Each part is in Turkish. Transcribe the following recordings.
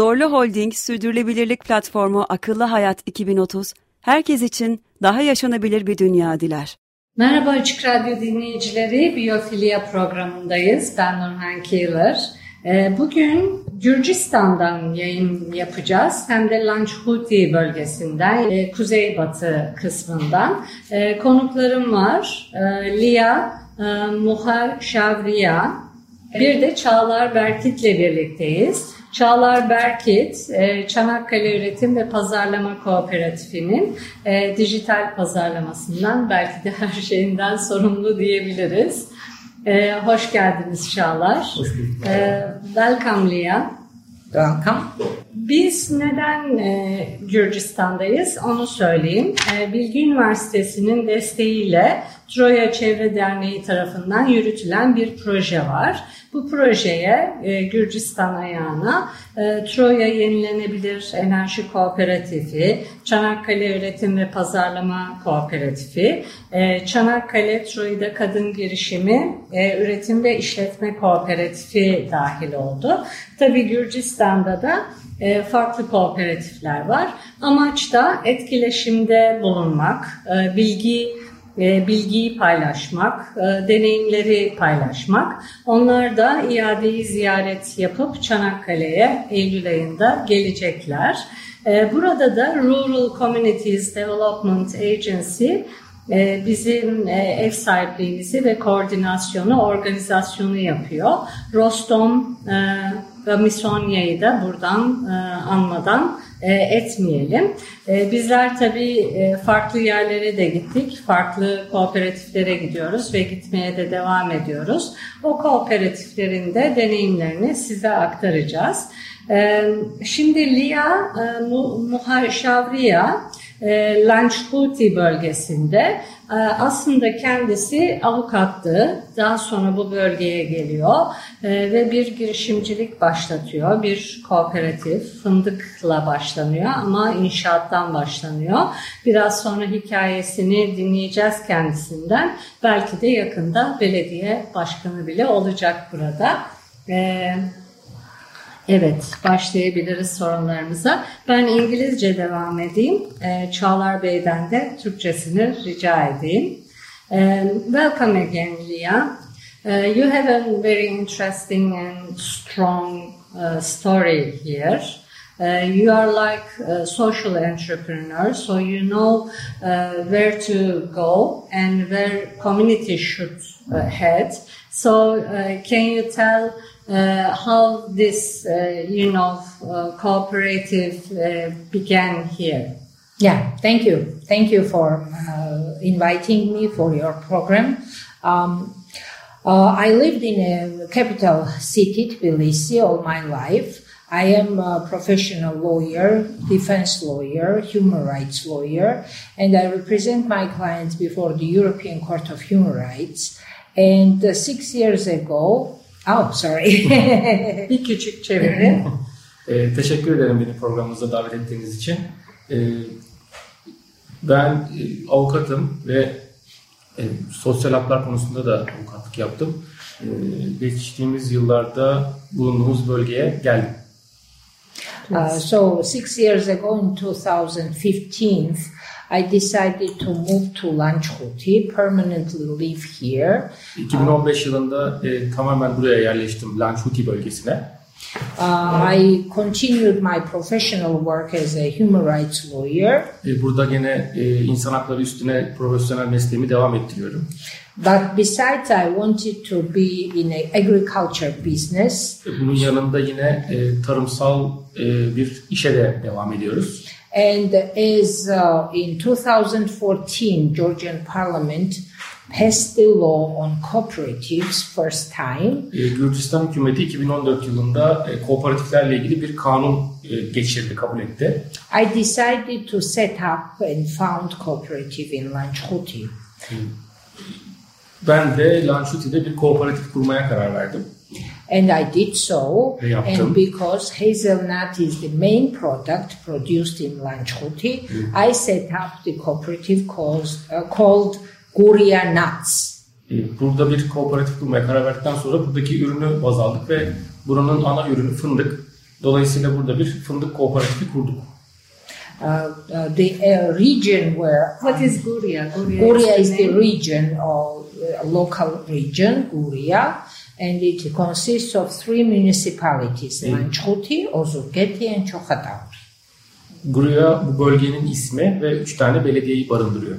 Zorlu Holding Sürdürülebilirlik Platformu Akıllı Hayat 2030, herkes için daha yaşanabilir bir dünya diler. Merhaba Açık Radyo dinleyicileri, Biyofilya programındayız. Ben Nurhan Kiyılır. Ee, bugün Gürcistan'dan yayın yapacağız. Hem de Lançhuti bölgesinden, e, kuzeybatı kısmından. E, konuklarım var. E, Lia Muhar Şavriya, bir de Çağlar Berkit'le birlikteyiz. Çağlar Berkit, e, Çanakkale Üretim ve Pazarlama Kooperatifi'nin e, dijital pazarlamasından belki de her şeyinden sorumlu diyebiliriz. E, hoş geldiniz Çağlar. Hoş bulduk. Welcome Lia. Welcome. Biz neden e, Gürcistan'dayız onu söyleyeyim. E, Bilgi Üniversitesi'nin desteğiyle Troya Çevre Derneği tarafından yürütülen bir proje var. Bu projeye e, Gürcistan ayağına e, Troya Yenilenebilir Enerji Kooperatifi, Çanakkale Üretim ve Pazarlama Kooperatifi, e, Çanakkale Troya'da Kadın Girişimi e, Üretim ve İşletme Kooperatifi dahil oldu. Tabii Gürcistan'da da farklı kooperatifler var. Amaç da etkileşimde bulunmak, e, bilgi e, bilgiyi paylaşmak, deneyimleri paylaşmak. Onlar da iadeyi ziyaret yapıp Çanakkale'ye Eylül ayında gelecekler. Burada da Rural Communities Development Agency bizim ev sahipliğimizi ve koordinasyonu, organizasyonu yapıyor. Rostom ve da buradan e, anmadan e, etmeyelim. E, bizler tabii e, farklı yerlere de gittik, farklı kooperatiflere gidiyoruz ve gitmeye de devam ediyoruz. O kooperatiflerin de deneyimlerini size aktaracağız. E, şimdi Lia e, Muhaşavriya e, Lançhuti bölgesinde e, aslında kendisi avukattı. Daha sonra bu bölgeye geliyor e, ve bir girişimcilik başlatıyor. Bir kooperatif fındıkla başlanıyor ama inşaattan başlanıyor. Biraz sonra hikayesini dinleyeceğiz kendisinden. Belki de yakında belediye başkanı bile olacak burada. Evet. Evet, başlayabiliriz sorunlarımıza. Ben İngilizce devam edeyim. Ee, Çağlar Bey'den de Türkçesini rica edeyim. Um, welcome again, Lia. Uh, you have a very interesting and strong uh, story here. Uh, you are like a social entrepreneur, so you know uh, where to go and where community should uh, head. So, uh, can you tell uh, how this, uh, you know, uh, cooperative uh, began here. Yeah, thank you. Thank you for uh, inviting me for your program. Um, I lived in a capital city, Tbilisi, all my life. I am a professional lawyer, defense lawyer, human rights lawyer, and I represent my clients before the European Court of Human Rights. And uh, six years ago, Oh, sorry. bir küçük çeviri. e, teşekkür ederim beni programımıza davet ettiğiniz için. E, ben e, avukatım ve e, sosyal haklar konusunda da avukatlık yaptım. E, geçtiğimiz yıllarda bulunduğumuz bölgeye geldim. Uh, so six years ago in 2015, I decided to move to Lançhuti, permanently live here. 2015 yılında e, tamamen buraya yerleştim Lançhuti bölgesine. Uh, I continued my professional work as a human rights lawyer. E, burada gene e, insan hakları üstüne profesyonel mesleğimi devam ettiriyorum. But besides, I wanted to be in a agriculture business. E, bunun yanında yine e, tarımsal e, bir işe de devam ediyoruz. And as uh, in 2014, Georgian Parliament passed the law on cooperatives first time. E, Gürcistan hükümeti 2014 yılında e, kooperatiflerle ilgili bir kanun e, geçirdi, kabul etti. I decided to set up and found cooperative in Lanchkhuti. Ben de Lanchuti'de bir kooperatif kurmaya karar verdim. And I did so. And because hazelnut is the main product produced in Lanchkhuti, I set up the cooperative called, uh, called Guria Nuts. E, Burada bir kooperatif kurmaya karar verdikten sonra buradaki ürünü baz aldık ve buranın ana ürünü fındık. Dolayısıyla burada bir fındık kooperatifi kurduk. Uh, uh, the uh, region where What is Guria? Guria, Guria is the region or uh, local region, Guria, and it consists of three municipalities. Lanchkhuti, Ozurgeti, and Chokhatau. Guria bu bölgenin ismi ve üç tane belediyeyi barındırıyor.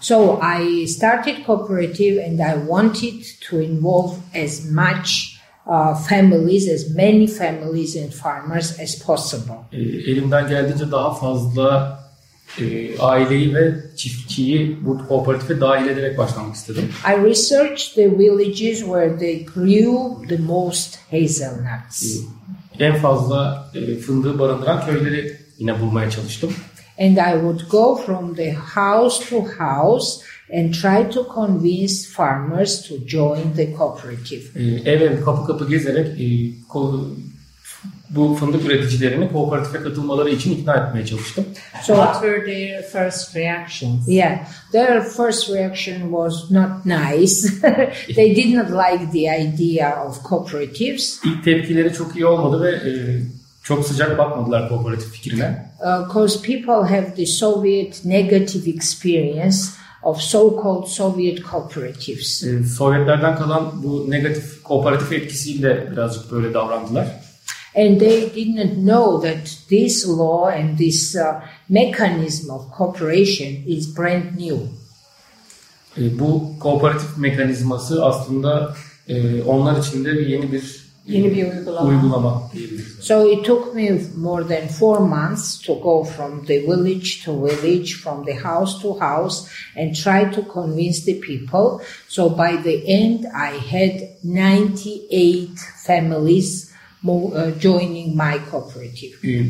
So I started cooperative, and I wanted to involve as much uh, families, as many families and farmers as possible. E, elimden geldiğince daha fazla e, aileyi ve çiftçiyi bu kooperatife dahil ederek başlamak istedim. I researched the villages where they grew the most hazelnuts. E, en fazla e, fındığı barındıran köyleri yine bulmaya çalıştım. And I would go from the house to house and try to convince farmers to join the cooperative. E, ev ev kapı kapı gezerek e, bu fındık üreticilerini kooperatife katılmaları için ikna etmeye çalıştım. So, What were their first reactions? yeah, their first reaction was not nice. they did not like the idea of cooperatives İlk tepkileri çok iyi olmadı ve e, çok sıcak bakmadılar kooperatif fikrine. because people have the Soviet negative experience of so-called Soviet cooperatives. E, Sovyetlerden kalan bu negatif kooperatif etkisiyle birazcık böyle davrandılar. And they did not know that this law and this uh, mechanism of cooperation is brand new. E, bu kooperatif mekanizması aslında e, onlar için de yeni bir Yeni bir uygulama. uygulama diyebiliriz. So it took me more than four months to go from the village to village, from the house to house, and try to convince the people. So by the end, I had 98 families mo- joining my cooperative. E,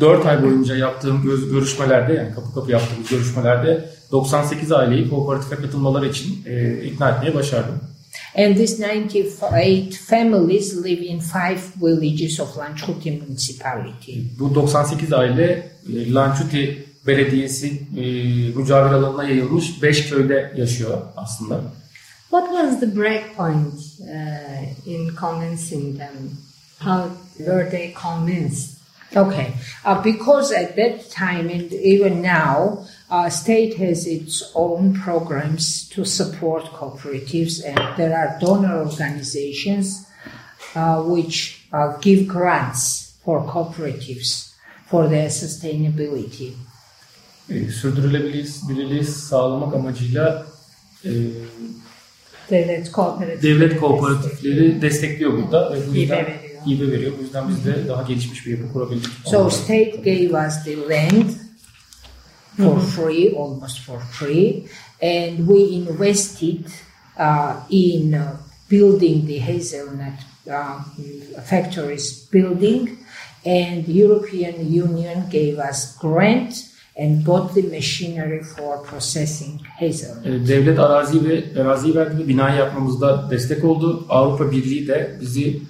4 ay boyunca yaptığım görüşmelerde yani kapı kapı yaptığımız görüşmelerde 98 aileyi kooperatife katılmaları için e, ikna etmeye başardım. And these 98 families live in five villages of Lanchkhuti municipality. Bu 98 aile e, Lançuti Belediyesi e, mücavir alanına yayılmış 5 köyde yaşıyor aslında. What was the break point uh, in convincing them? How were they convinced? Okay, uh, because at that time and even now, uh, state has its own programs to support cooperatives, and there are donor organizations uh, which uh, give grants for cooperatives for their sustainability. E, sürdürülebilirliği sağlamak amacıyla e, Devlet kooperatif. devlet kooperatifleri destekliyor burada ve bu yüzden. Hibe veriyor. Bu yüzden biz de daha gelişmiş bir yapı kurabildik. So state gave us the land for free, almost for free, and we invested uh, in uh, building the hazelnut um, factories building, and European Union gave us grant and bought the machinery for processing hazelnut. E, Devlet arazi ve araziyi verdi ve binayı yapmamızda destek oldu. Avrupa Birliği de bizi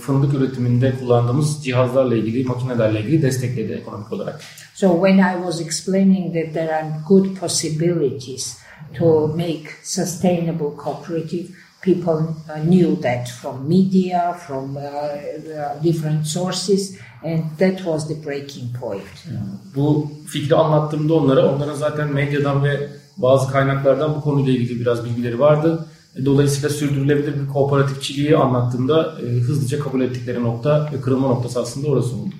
fındık üretiminde kullandığımız cihazlarla ilgili, makinelerle ilgili destekledi ekonomik olarak. So when I was explaining that there are good possibilities to make sustainable cooperative, people uh, knew that from media, from uh, uh, different sources, and that was the breaking point. Bu fikri anlattığımda onlara, onların zaten medyadan ve bazı kaynaklardan bu konuyla ilgili biraz bilgileri vardı. E, Dolayısıyla sürdürülebilir bir kooperatifçiliği anlattığımda e, hızlıca kabul ettikleri nokta ve kırılma noktası aslında orası oldu.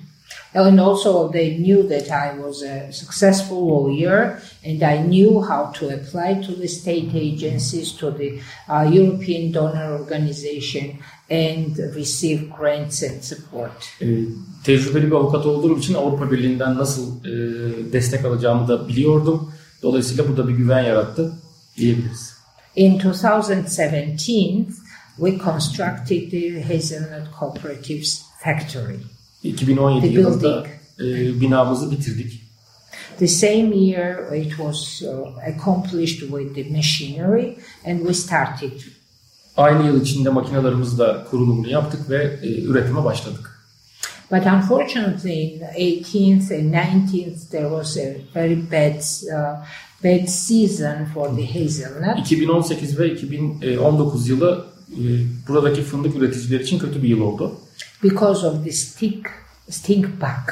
And also they knew that I was a successful lawyer and I knew how to apply to the state agencies, to the uh, European donor organization and receive grants and support. E, tecrübeli bir avukat olduğum için Avrupa Birliği'nden nasıl e, destek alacağımı da biliyordum. Dolayısıyla bu da bir güven yarattı diyebiliriz. In 2017, we constructed the Hazelnut Cooperatives factory. 2017 The yılında building. e, binamızı bitirdik. The same year, it was uh, accomplished with the machinery, and we started. Aynı yıl içinde makinalarımızla kurulumunu yaptık ve e, üretime başladık. But unfortunately, in 18th and 19th, there was a very bad, uh, bad season for the hazelnut. 2018 ve 2019 yılı e, buradaki fındık üreticileri için kötü bir yıl oldu. because of the stick stink bug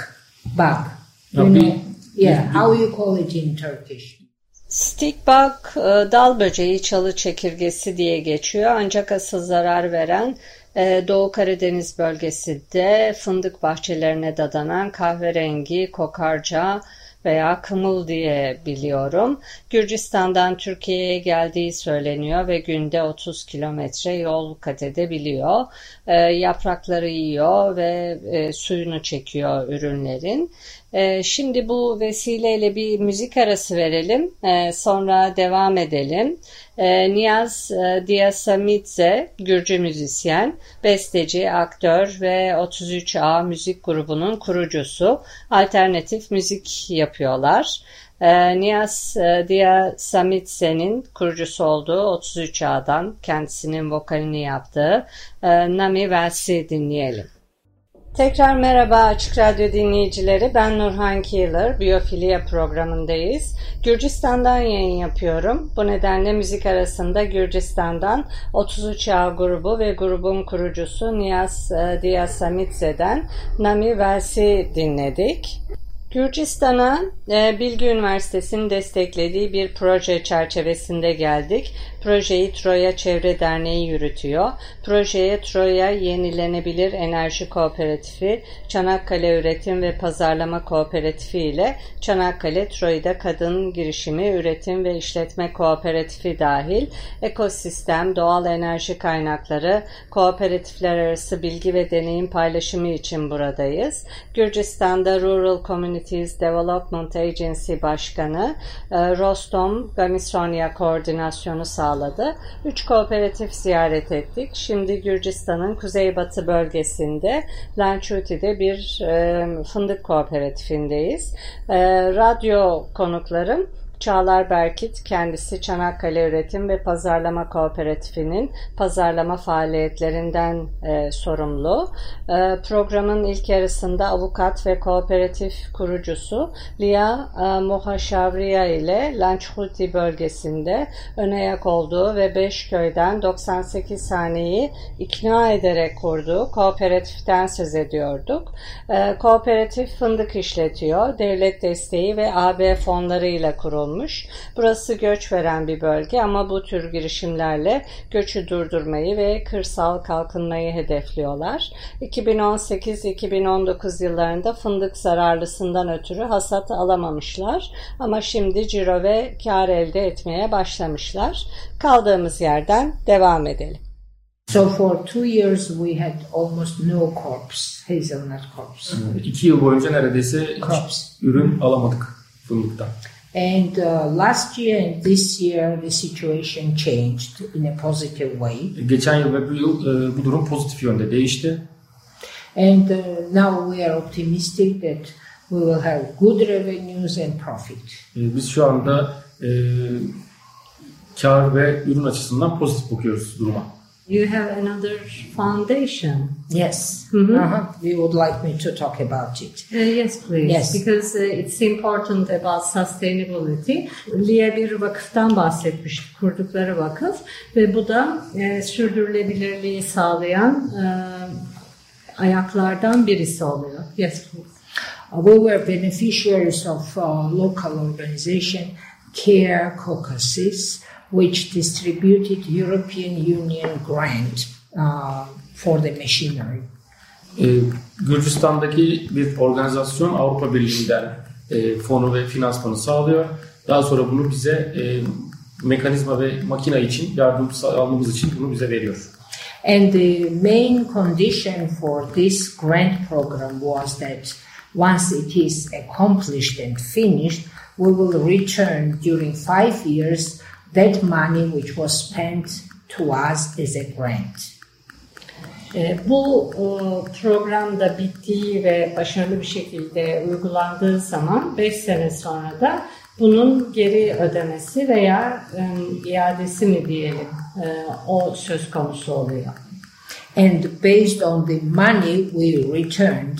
bug. You know, yeah, how you call it in Turkish? Stick bug, e, dal böceği, çalı çekirgesi diye geçiyor. Ancak asıl zarar veren e, Doğu Karadeniz bölgesinde fındık bahçelerine dadanan kahverengi kokarca veya kımıl diye biliyorum. Gürcistan'dan Türkiye'ye geldiği söyleniyor ve günde 30 kilometre yol kat edebiliyor. E, yaprakları yiyor ve e, suyunu çekiyor ürünlerin. E, şimdi bu vesileyle bir müzik arası verelim. E, sonra devam edelim. E, Niyaz e, Gürcü müzisyen, besteci, aktör ve 33A müzik grubunun kurucusu. Alternatif müzik yapıyorlar. E, Niyaz e, kurucusu olduğu 33A'dan kendisinin vokalini yaptığı e, Nami Velsi dinleyelim. Tekrar merhaba Açık Radyo dinleyicileri. Ben Nurhan Keeler. Biyofilya programındayız. Gürcistan'dan yayın yapıyorum. Bu nedenle müzik arasında Gürcistan'dan 33 A grubu ve grubun kurucusu Niyaz e, Diasamitze'den Nami Velsi dinledik. Gürcistan'a e, Bilgi Üniversitesi'nin desteklediği bir proje çerçevesinde geldik. Projeyi Troya Çevre Derneği yürütüyor. Projeye Troya Yenilenebilir Enerji Kooperatifi, Çanakkale Üretim ve Pazarlama Kooperatifi ile Çanakkale Troy'da Kadın Girişimi Üretim ve İşletme Kooperatifi dahil ekosistem, doğal enerji kaynakları, kooperatifler arası bilgi ve deneyim paylaşımı için buradayız. Gürcistan'da Rural Communities Development Agency Başkanı e, Rostom Gamisonia koordinasyonu sağladı. Üç kooperatif ziyaret ettik. Şimdi Gürcistan'ın kuzeybatı bölgesinde Lançuti'de bir e, fındık kooperatifindeyiz. E, radyo konuklarım Çağlar Berkit kendisi Çanakkale Üretim ve Pazarlama Kooperatifi'nin pazarlama faaliyetlerinden e, sorumlu. E, programın ilk yarısında avukat ve kooperatif kurucusu Lia e, Mohaşavriya ile Lançhuti bölgesinde ön ayak olduğu ve 5 köyden 98 haneyi ikna ederek kurduğu kooperatiften söz ediyorduk. E, kooperatif fındık işletiyor. Devlet desteği ve AB fonlarıyla kurulmuş kurulmuş. Burası göç veren bir bölge ama bu tür girişimlerle göçü durdurmayı ve kırsal kalkınmayı hedefliyorlar. 2018-2019 yıllarında fındık zararlısından ötürü hasat alamamışlar ama şimdi ciro ve kar elde etmeye başlamışlar. Kaldığımız yerden devam edelim. So for two years we had almost no crops, hazelnut crops. İki yıl boyunca neredeyse hiç Crops. ürün alamadık fındıktan. And uh, last year and this year the situation changed in a positive way. Geçen yıl ve bu yıl e, bu durum pozitif yönde değişti. And uh, now we are optimistic that we will have good revenues and profit. E, Biz şu anda e, kar ve ürün açısından pozitif bakıyoruz duruma. You have another foundation. Yes. Mhm. Uh-huh. You would like me to talk about it. Uh, yes, please. Yes. Because uh, it's important about sustainability. Lia bir vakıftan bahsetmiştik, kurdukları vakıf ve bu da e, sürdürülebilirliği sağlayan e, ayaklardan birisi oluyor. Yes, please. We were beneficiaries of uh, local organization Care Caucasus, which distributed European Union grant uh, for the machinery. E, Gürcistan'daki bir organizasyon Avrupa Birliği'nden e, fonu ve finansmanı sağlıyor. Daha sonra bunu bize e, mekanizma ve makine için yardım almamız için bunu bize veriyor. And the main condition for this grant program was that once it is accomplished and finished, we will return during five years that money which was spent to us as a grant. E, bu uh, e, programda bittiği ve başarılı bir şekilde uygulandığı zaman 5 sene sonra da bunun geri ödemesi veya e, iadesi mi diyelim e, o söz konusu oluyor. And based on the money we returned,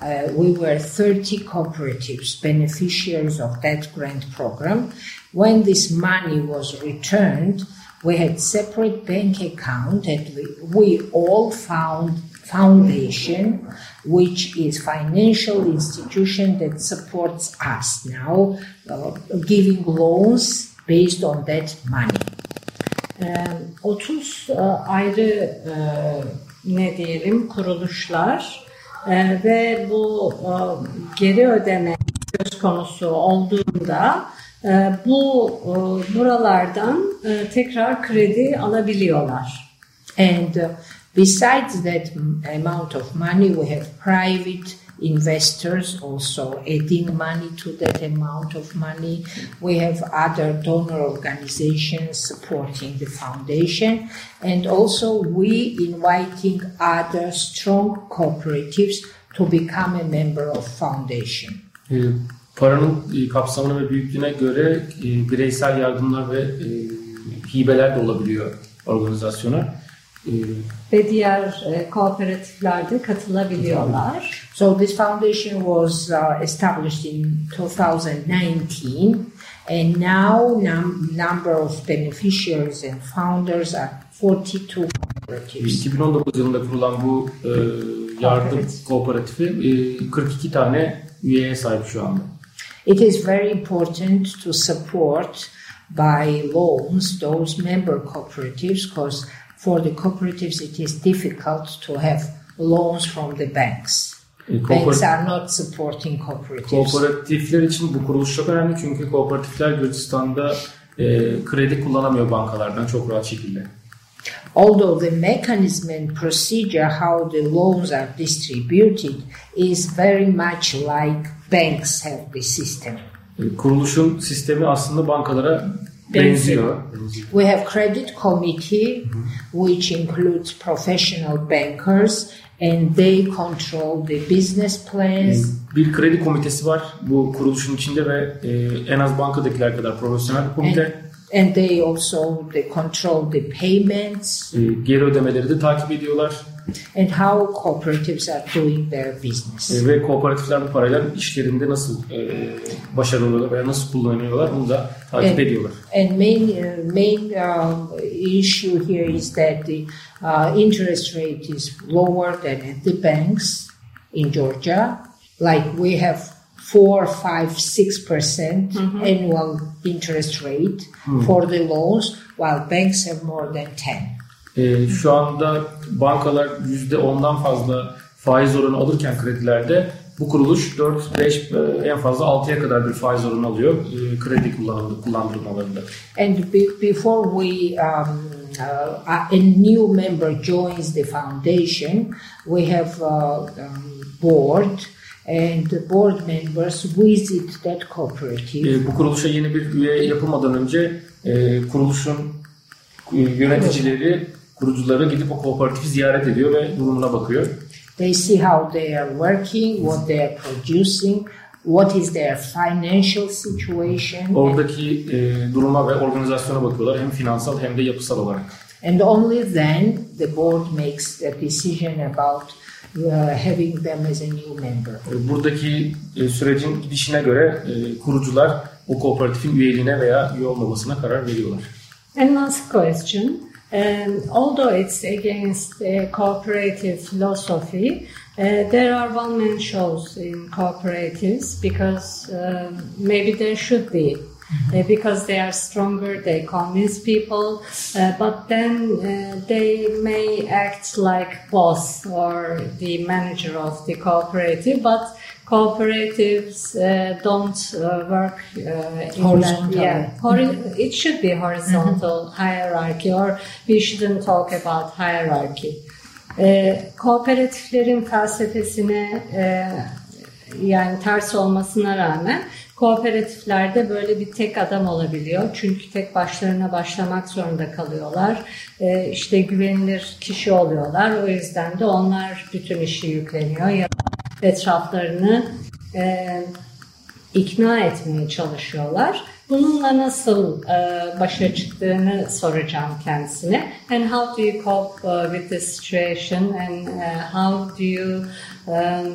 uh, we were 30 cooperatives beneficiaries of that grant program. When this money was returned, we had separate bank account and we, we all found foundation which is financial institution that supports us now uh, giving loans based on that money. Ee, 30 e, ayrı e, ne diyelim kuruluşlar e, ve bu uh, geri ödeme söz konusu olduğunda bu buralardan tekrar kredi alabiliyorlar. And uh, besides that amount of money, we have private investors also adding money to that amount of money. We have other donor organizations supporting the foundation, and also we inviting other strong cooperatives to become a member of foundation. E, paranın e, kapsamına ve büyüklüğüne göre e, bireysel yardımlar ve e, hibeler de olabiliyor organizasyona. Ve diğer e, kooperatifler de katılabiliyorlar. So this foundation was uh, established in 2019, and now num- number of beneficiaries and founders are 42 cooperatives. 2019 yılında kurulan bu e, yardım Kooperatif. kooperatifi e, 42 tane üyeye sahip şu anda. It is very important to support by loans those member cooperatives because for the cooperatives it is difficult to have loans from the banks. Banks are not supporting cooperatives. kooperatifler için bu kuruluş çok önemli çünkü kooperatifler Gürcistan'da e, kredi kullanamıyor bankalardan çok rahat şekilde. Although the mechanism and procedure how the loans are distributed is very much like banks have the system. E, kuruluşun sistemi aslında bankalara benziyor. We have credit committee which includes professional bankers and they control the business plans Bir kredi komitesi var bu kuruluşun içinde ve e, en az bankadakiler kadar profesyonel bir komite. and they also they control the payments E, geri ödemeleri de takip ediyorlar. and how cooperatives are doing their business. E, ve kooperatifler bu parayla işlerinde nasıl e, başarılı veya nasıl kullanıyorlar bunu da takip Evet. ediyorlar. And main uh, main um, issue here is that the uh, interest rate is lower than at the banks in Georgia. Like we have four, five, six percent annual interest rate for the loans, while banks have more than ten. E, şu anda bankalar %10'dan fazla faiz oranı alırken kredilerde bu kuruluş 4, 5 e, en fazla 6'ya kadar bir faiz oranı alıyor e, kredi kullandırmalarında. And be- before we um, uh, a a new member joins the foundation, we have uh, um, board, and the board members visit that cooperative. E, bu kuruluşa yeni bir üye yapılmadan önce e, kuruluşun e, yöneticileri, kurucuları gidip o kooperatifi ziyaret ediyor ve durumuna bakıyor. They see how they are working, what they are producing, what is their financial situation, Oradaki e, duruma ve organizasyona bakıyorlar hem finansal hem de yapısal olarak. and only then the board makes a decision about having them as a new member. E, Buradaki e, sürecin gidişine göre e, kurucular o kooperatifin üyeliğine veya üye olmamasına karar veriyorlar. And last question. Um, although it's against uh, cooperative philosophy, uh, there are one-man shows in cooperatives because um maybe there should be. Uh, because they are stronger, they convince people, uh, but then uh, they may act like boss or the manager of the cooperative, but cooperatives uh, don't uh, work in Horizontal. Yeah, hori- it should be horizontal hierarchy, or we shouldn't talk about hierarchy. Kooperatiflerin felsefesine yani ters olmasına rağmen kooperatiflerde böyle bir tek adam olabiliyor. Çünkü tek başlarına başlamak zorunda kalıyorlar. E, işte güvenilir kişi oluyorlar. O yüzden de onlar bütün işi yükleniyor. Ya etraflarını e, ikna etmeye çalışıyorlar. Bununla nasıl e, başa çıktığını soracağım kendisine. And how do you cope uh, with this situation and uh, how do you um,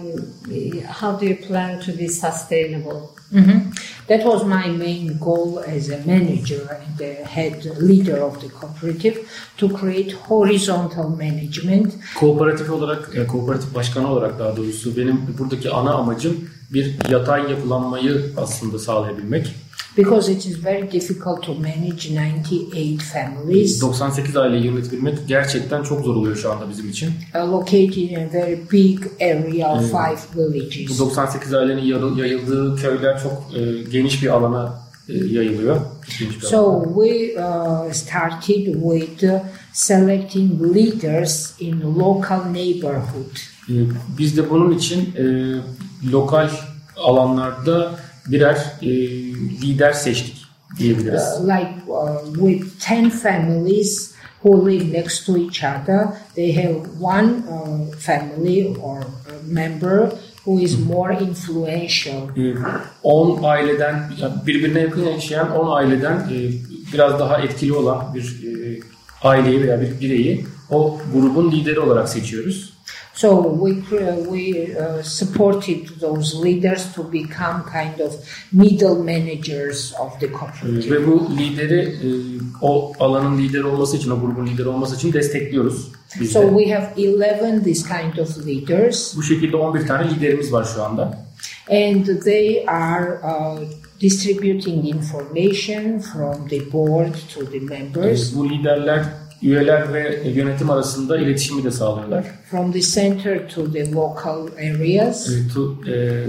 how do you plan to be sustainable? Mhm. That was my main goal as a manager and the head leader of the cooperative to create horizontal management Kooperatif olarak, e, kooperatif başkanı olarak daha doğrusu benim buradaki ana amacım bir yatay yapılanmayı aslında sağlayabilmek. Because it is very difficult to manage 98 families 98 aileyi yönetebilmek gerçekten çok zor oluyor şu anda bizim için. uh, located in a very big area of five Bu villages. 98 ailenin yayıldığı köyler çok e, geniş bir alana e, yayılıyor. Alana. So we uh, started with uh, selecting leaders in local neighborhood. E, Biz de bunun için e, lokal alanlarda birer e, lider seçtik diyebiliriz. Uh, like uh, with 10 families who live next to each other, they have one uh, family or member who is more influential. E, 10 aileden yani birbirine yakın yaşayan 10 aileden e, biraz daha etkili olan bir e, aileyi veya bir bireyi o grubun lideri olarak seçiyoruz. So we cre- we uh, supported those leaders to become kind of middle managers of the cooperative. Ve bu lideri e, o alanın lideri olması için, o grubun lideri olması için destekliyoruz biz So de. we have 11 this kind of leaders, Bu şekilde 11 tane liderimiz var şu anda. and they are uh, distributing information from the board to the members. Bu liderler üyeler ve yönetim arasında iletişimi de sağlıyorlar. from the center to the local areas. E, tu- e,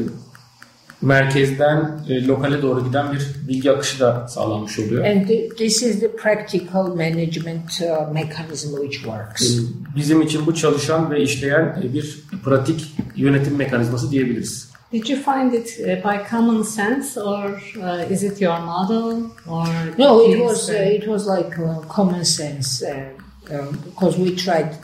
merkezden e, lokale doğru giden bir bilgi akışı da sağlanmış oluyor. E, And th- this is the practical management uh, mechanism which works. bizim için bu çalışan ve işleyen e, bir pratik yönetim mekanizması diyebiliriz. Did you find it uh, by common sense or uh, is it your model or No, it was uh, it was like uh, common sense uh, um, because we tried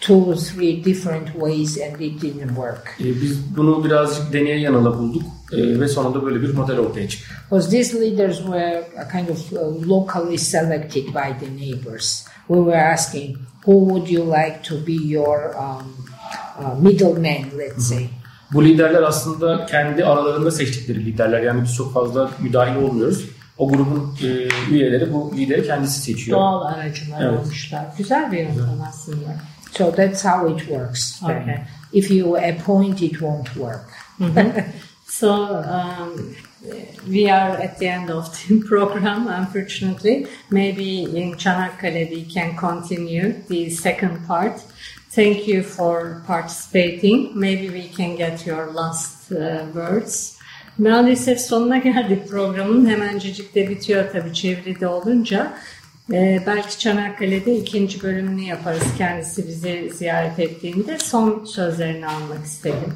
two or three different ways and it didn't work. Biz bunu birazcık deneye yanıla bulduk ve sonunda böyle bir model ortaya çıktı. Because these leaders were uh, kind of uh, locally selected by the neighbors. We were asking, who would you like to be your um, uh, middleman, let's say. Bu liderler aslında kendi aralarında seçtikleri liderler. Yani biz çok fazla müdahil olmuyoruz. O grubun e, üyeleri bu lideri kendisi seçiyor. doğal aracılar Evet. olmuşlar. Güzel bir yöntem aslında. So that's how it works. Okay. If you appoint, it won't work. So um, we are at the end of the program, unfortunately. Maybe in Çanakkale we can continue the second part. Thank you for participating. Maybe we can get your last uh, words. Maalesef sonuna geldik programın. Hemencecik de bitiyor tabii çevrede olunca. Ee, belki Çanakkale'de ikinci bölümünü yaparız kendisi bizi ziyaret ettiğinde. Son sözlerini almak istedim.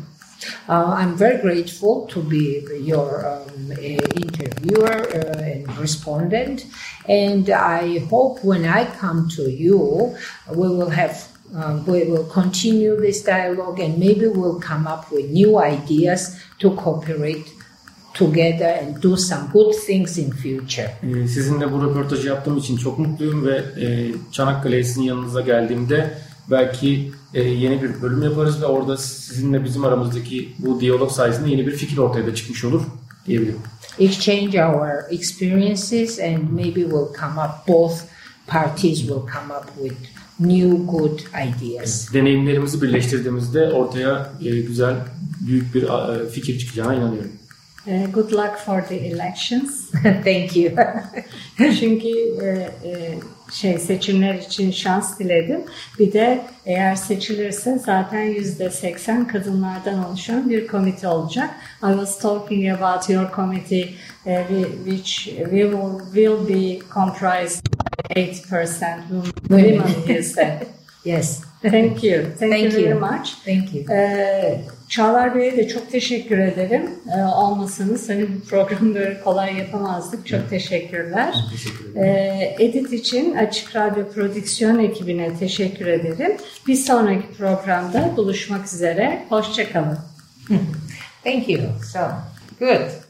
Uh, I'm very grateful to be your um, eh, interviewer uh, and respondent, and I hope when I come to you, we will have. Uh, we will continue this dialogue and maybe we'll come up with new ideas to cooperate together and do some good things in future. E, sizinle bu röportajı yaptığım için çok mutluyum ve e, Çanakkale'ye sizin yanınıza geldiğimde belki e, yeni bir bölüm yaparız ve orada sizinle bizim aramızdaki bu diyalog sayesinde yeni bir fikir ortaya da çıkmış olur diyebilirim. Exchange our experiences and maybe we'll come up, both parties will come up with new good ideas. Deneyimlerimizi birleştirdiğimizde ortaya e, güzel, büyük bir e, fikir çıkacağına inanıyorum. Uh, good luck for the elections. Thank you. Çünkü e, e, şey seçimler için şans diledim. Bir de eğer seçilirse zaten yüzde seksen kadınlardan oluşan bir komite olacak. I was talking about your committee which we will, will be comprised 8% women, you said. yes. Thank you. Thank, Thank you very much. Thank you. Ee, Çağlar Bey'e de çok teşekkür ederim. Ee, olmasanız hani bu programı böyle kolay yapamazdık. Çok teşekkürler. Teşekkür ederim. Ee, Edit için Açık Radyo Prodüksiyon ekibine teşekkür ederim. Bir sonraki programda buluşmak üzere. Hoşçakalın. Thank you. So, good.